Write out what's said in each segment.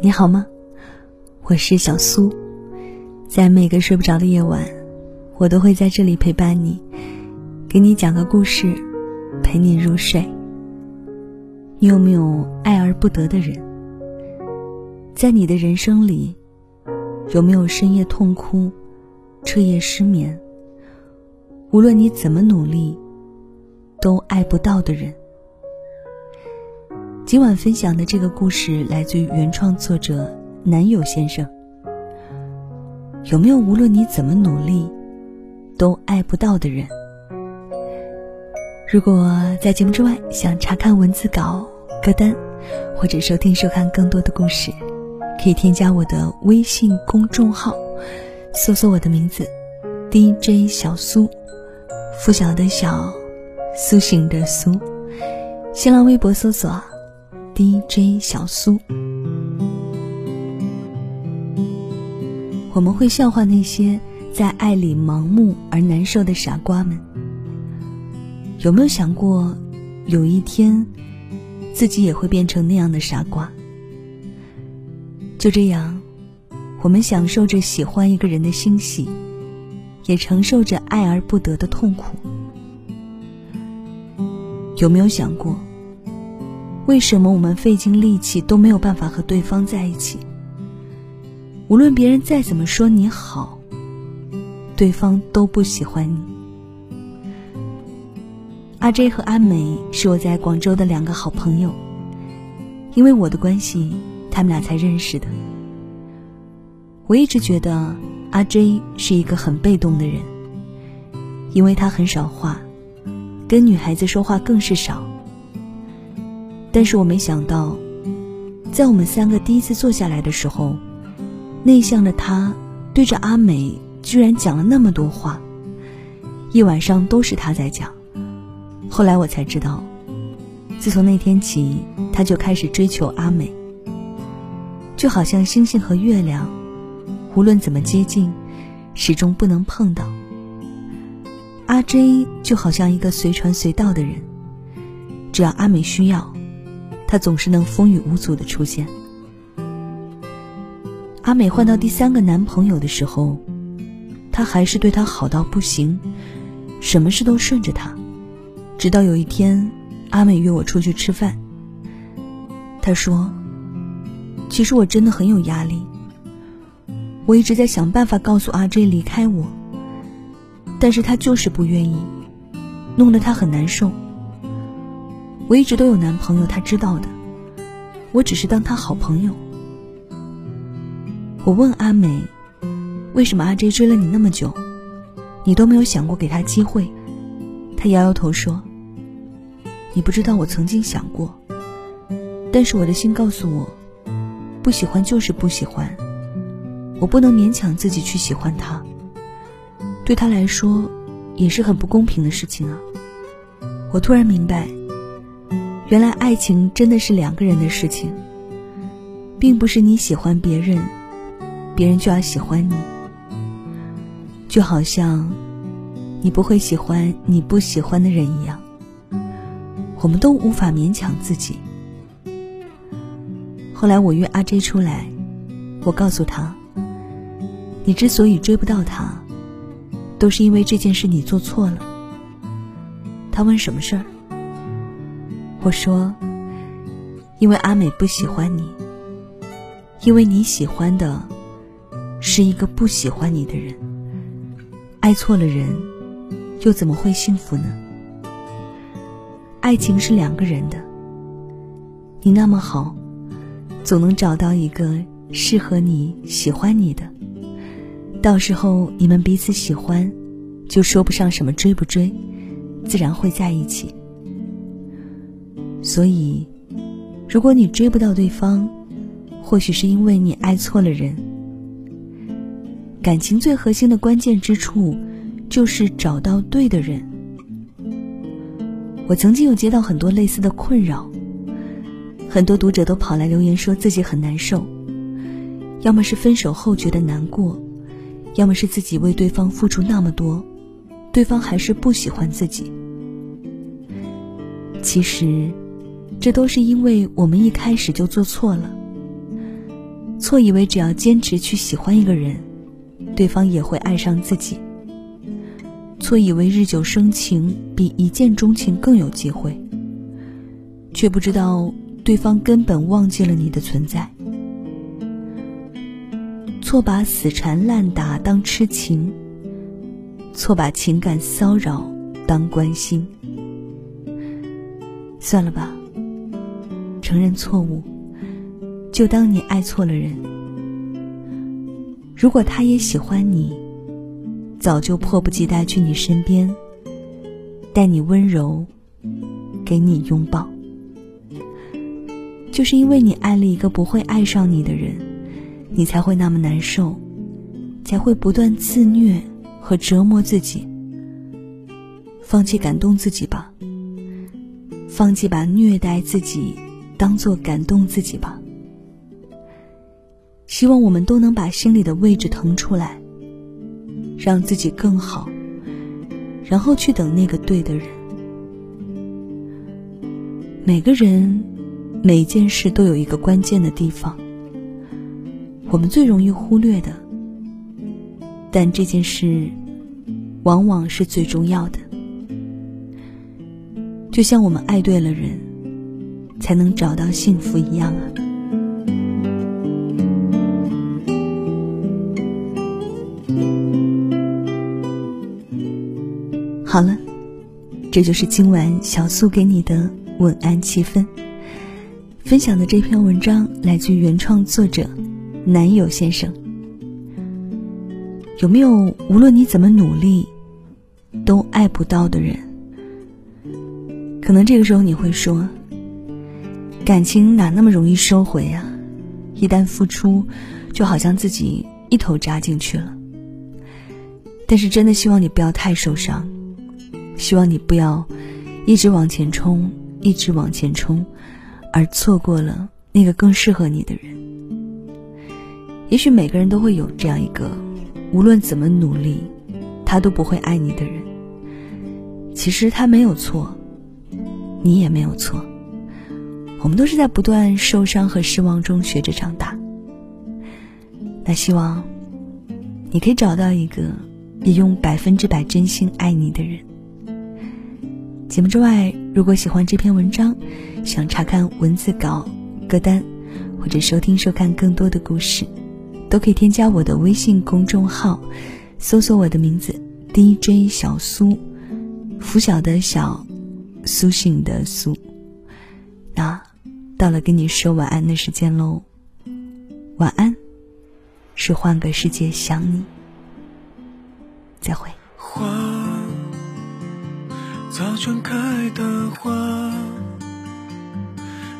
你好吗？我是小苏，在每个睡不着的夜晚，我都会在这里陪伴你，给你讲个故事，陪你入睡。你有没有爱而不得的人？在你的人生里，有没有深夜痛哭、彻夜失眠？无论你怎么努力，都爱不到的人？今晚分享的这个故事来自于原创作者男友先生。有没有无论你怎么努力，都爱不到的人？如果在节目之外想查看文字稿、歌单，或者收听收看更多的故事，可以添加我的微信公众号，搜索我的名字 DJ 小苏，拂晓的晓，苏醒的苏。新浪微博搜索。DJ 小苏，我们会笑话那些在爱里盲目而难受的傻瓜们。有没有想过，有一天自己也会变成那样的傻瓜？就这样，我们享受着喜欢一个人的欣喜，也承受着爱而不得的痛苦。有没有想过？为什么我们费尽力气都没有办法和对方在一起？无论别人再怎么说你好，对方都不喜欢你。阿 J 和阿美是我在广州的两个好朋友，因为我的关系，他们俩才认识的。我一直觉得阿 J 是一个很被动的人，因为他很少话，跟女孩子说话更是少。但是我没想到，在我们三个第一次坐下来的时候，内向的他对着阿美居然讲了那么多话，一晚上都是他在讲。后来我才知道，自从那天起，他就开始追求阿美，就好像星星和月亮，无论怎么接近，始终不能碰到。阿 J 就好像一个随传随到的人，只要阿美需要。他总是能风雨无阻的出现。阿美换到第三个男朋友的时候，他还是对她好到不行，什么事都顺着她。直到有一天，阿美约我出去吃饭。她说：“其实我真的很有压力，我一直在想办法告诉阿 J 离开我，但是他就是不愿意，弄得他很难受。”我一直都有男朋友，他知道的。我只是当他好朋友。我问阿美，为什么阿 J 追了你那么久，你都没有想过给他机会？他摇摇头说：“你不知道我曾经想过，但是我的心告诉我，不喜欢就是不喜欢，我不能勉强自己去喜欢他。对他来说，也是很不公平的事情啊。”我突然明白。原来爱情真的是两个人的事情，并不是你喜欢别人，别人就要喜欢你。就好像你不会喜欢你不喜欢的人一样，我们都无法勉强自己。后来我约阿 J 出来，我告诉他，你之所以追不到他，都是因为这件事你做错了。他问什么事儿？我说：“因为阿美不喜欢你，因为你喜欢的是一个不喜欢你的人。爱错了人，又怎么会幸福呢？爱情是两个人的，你那么好，总能找到一个适合你、喜欢你的。到时候你们彼此喜欢，就说不上什么追不追，自然会在一起。”所以，如果你追不到对方，或许是因为你爱错了人。感情最核心的关键之处，就是找到对的人。我曾经有接到很多类似的困扰，很多读者都跑来留言说自己很难受，要么是分手后觉得难过，要么是自己为对方付出那么多，对方还是不喜欢自己。其实。这都是因为我们一开始就做错了。错以为只要坚持去喜欢一个人，对方也会爱上自己。错以为日久生情比一见钟情更有机会，却不知道对方根本忘记了你的存在。错把死缠烂打当痴情，错把情感骚扰当关心。算了吧，承认错误，就当你爱错了人。如果他也喜欢你。早就迫不及待去你身边，待你温柔，给你拥抱。就是因为你爱了一个不会爱上你的人，你才会那么难受，才会不断自虐和折磨自己。放弃感动自己吧，放弃把虐待自己当做感动自己吧。希望我们都能把心里的位置腾出来。让自己更好，然后去等那个对的人。每个人、每件事都有一个关键的地方，我们最容易忽略的，但这件事往往是最重要的。就像我们爱对了人，才能找到幸福一样啊。好了，这就是今晚小苏给你的晚安气氛。分享的这篇文章来自原创作者男友先生。有没有无论你怎么努力，都爱不到的人？可能这个时候你会说，感情哪那么容易收回呀？一旦付出，就好像自己一头扎进去了。但是真的希望你不要太受伤。希望你不要一直往前冲，一直往前冲，而错过了那个更适合你的人。也许每个人都会有这样一个，无论怎么努力，他都不会爱你的人。其实他没有错，你也没有错。我们都是在不断受伤和失望中学着长大。那希望你可以找到一个也用百分之百真心爱你的人。节目之外，如果喜欢这篇文章，想查看文字稿、歌单，或者收听收看更多的故事，都可以添加我的微信公众号，搜索我的名字 DJ 小苏，拂晓的小，苏醒的苏。那到了跟你说晚安的时间喽，晚安，是换个世界想你，再会。花早春开的花，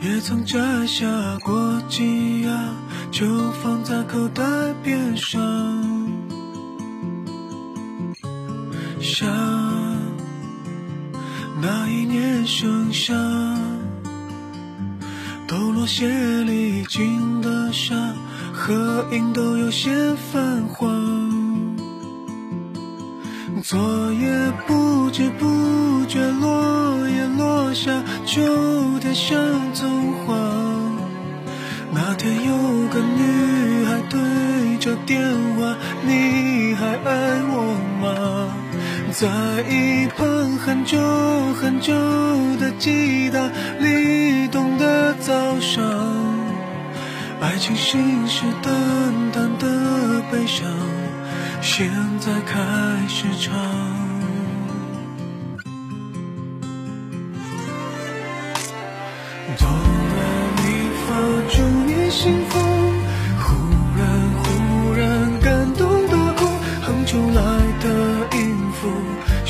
也曾摘下过几芽，就放在口袋边上。想那一年盛夏，抖落鞋里进的沙，合影都有些泛黄。昨夜不知不觉，落叶落下，秋天像童话。那天有个女孩对着电话，你还爱我？在一旁很久很久的吉他里懂的早上，爱情信誓旦旦的悲伤。现在开始唱，懂了你发祝你幸福，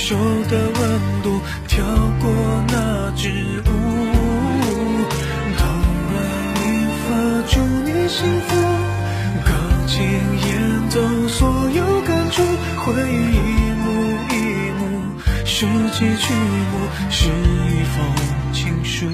手的温度跳过那支舞。突然你发祝你幸福，钢琴演奏所有感触。回忆一幕一幕，拾起曲目，是一封情书。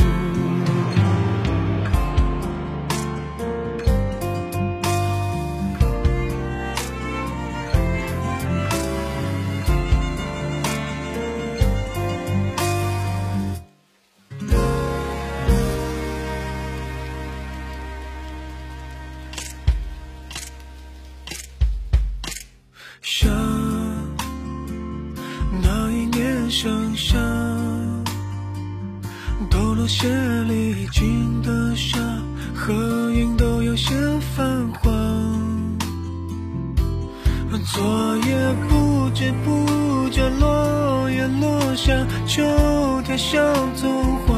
些泛黄。昨夜不知不觉，落叶落下，秋天像棕黄。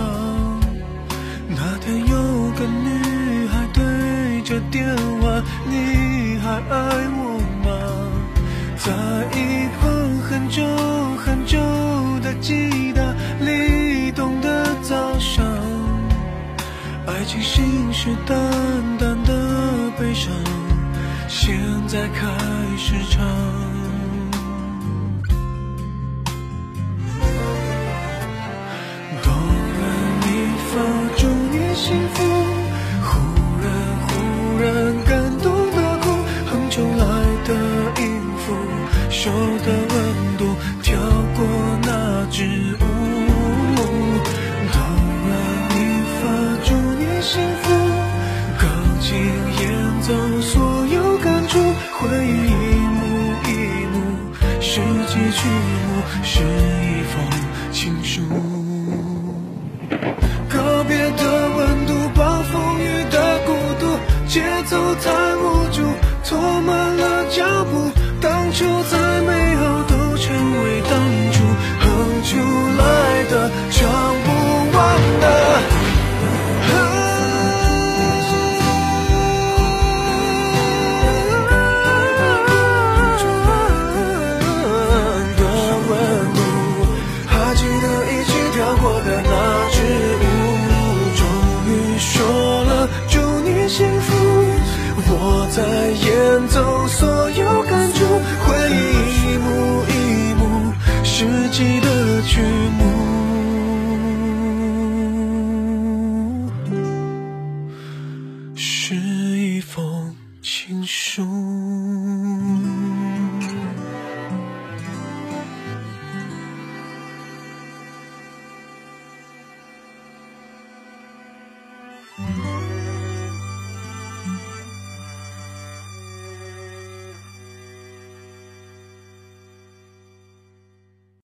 那天有个女孩对着电话，你还爱我吗？在一旁很久很久的吉他里懂的早上，爱情信誓旦旦悲伤，现在开始唱。哆来咪发，祝你幸福。忽然忽然感动的哭，很久来的音符，手的走太无助，拖慢了脚步。当初再美好，都成为当初哼出来的，是一封情书。